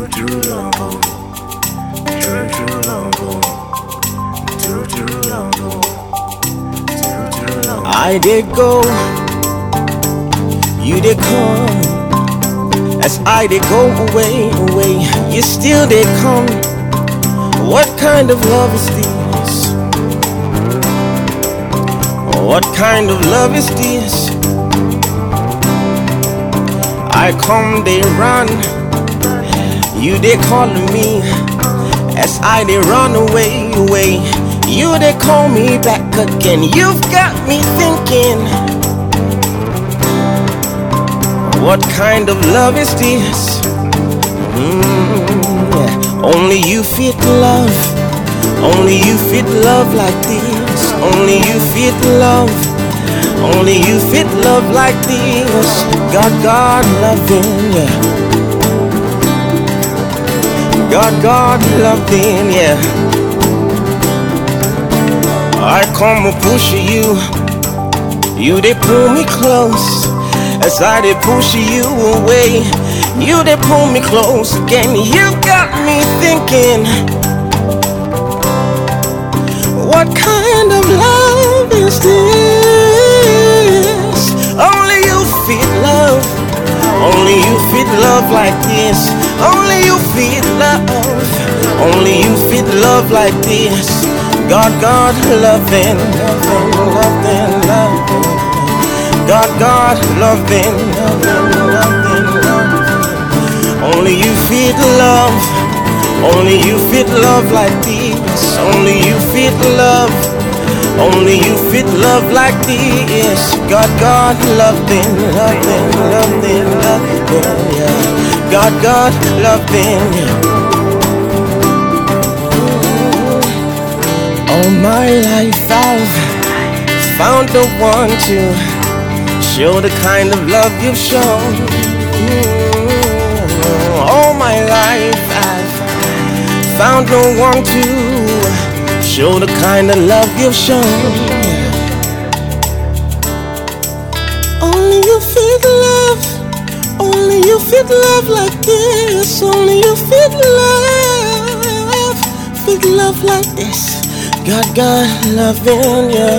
I did go, you did come. As I did go away, away, you still did come. What kind of love is this? What kind of love is this? I come, they run. You they call me as I they run away, away. You they call me back again. You've got me thinking. What kind of love is this? Mm, yeah. Only you fit love. Only you fit love like this. Only you fit love. Only you fit love like this. God, God, loving, yeah. God, God, loving, yeah. I come and push you. You they pull me close as I they push you away. You they pull me close again. You got me thinking. Fit love like this. Only you fit love. Only you fit love like this. God, God, loving, loving, loving, loving. God, God, loving, loving, loving, loving. Only you fit love. Only you fit love like this. Only you fit love. Only you fit love like this. God, God, loving, loving, loving, loving. Yeah. God, God, loving. All my life I've found the one to show the kind of love you've shown. All my life I've found no one to show the kind of love you've shown. Only you fit love, only you fit love like this. Only you fit love, fit love like this. God, God, loving you.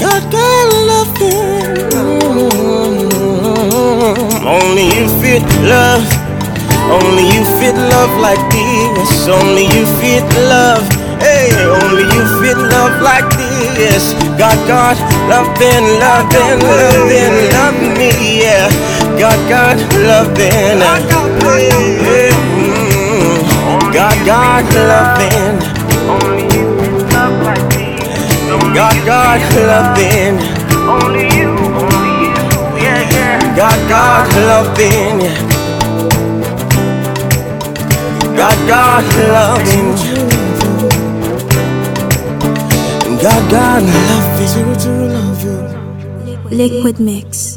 God, God, loving. You. Only you fit love. Only you fit love like this. Only you fit love. Hey, only you fit love like this. God, God, loving, loving, loving, love me, yeah. God, God, loving. Hey, mm, God, God, loving. Only you love like this. God, God, loving. Only you, only you, yeah, yeah. God, God, love in, yeah, yeah. God, loving. God, loving. God, loving. Lyquidmix.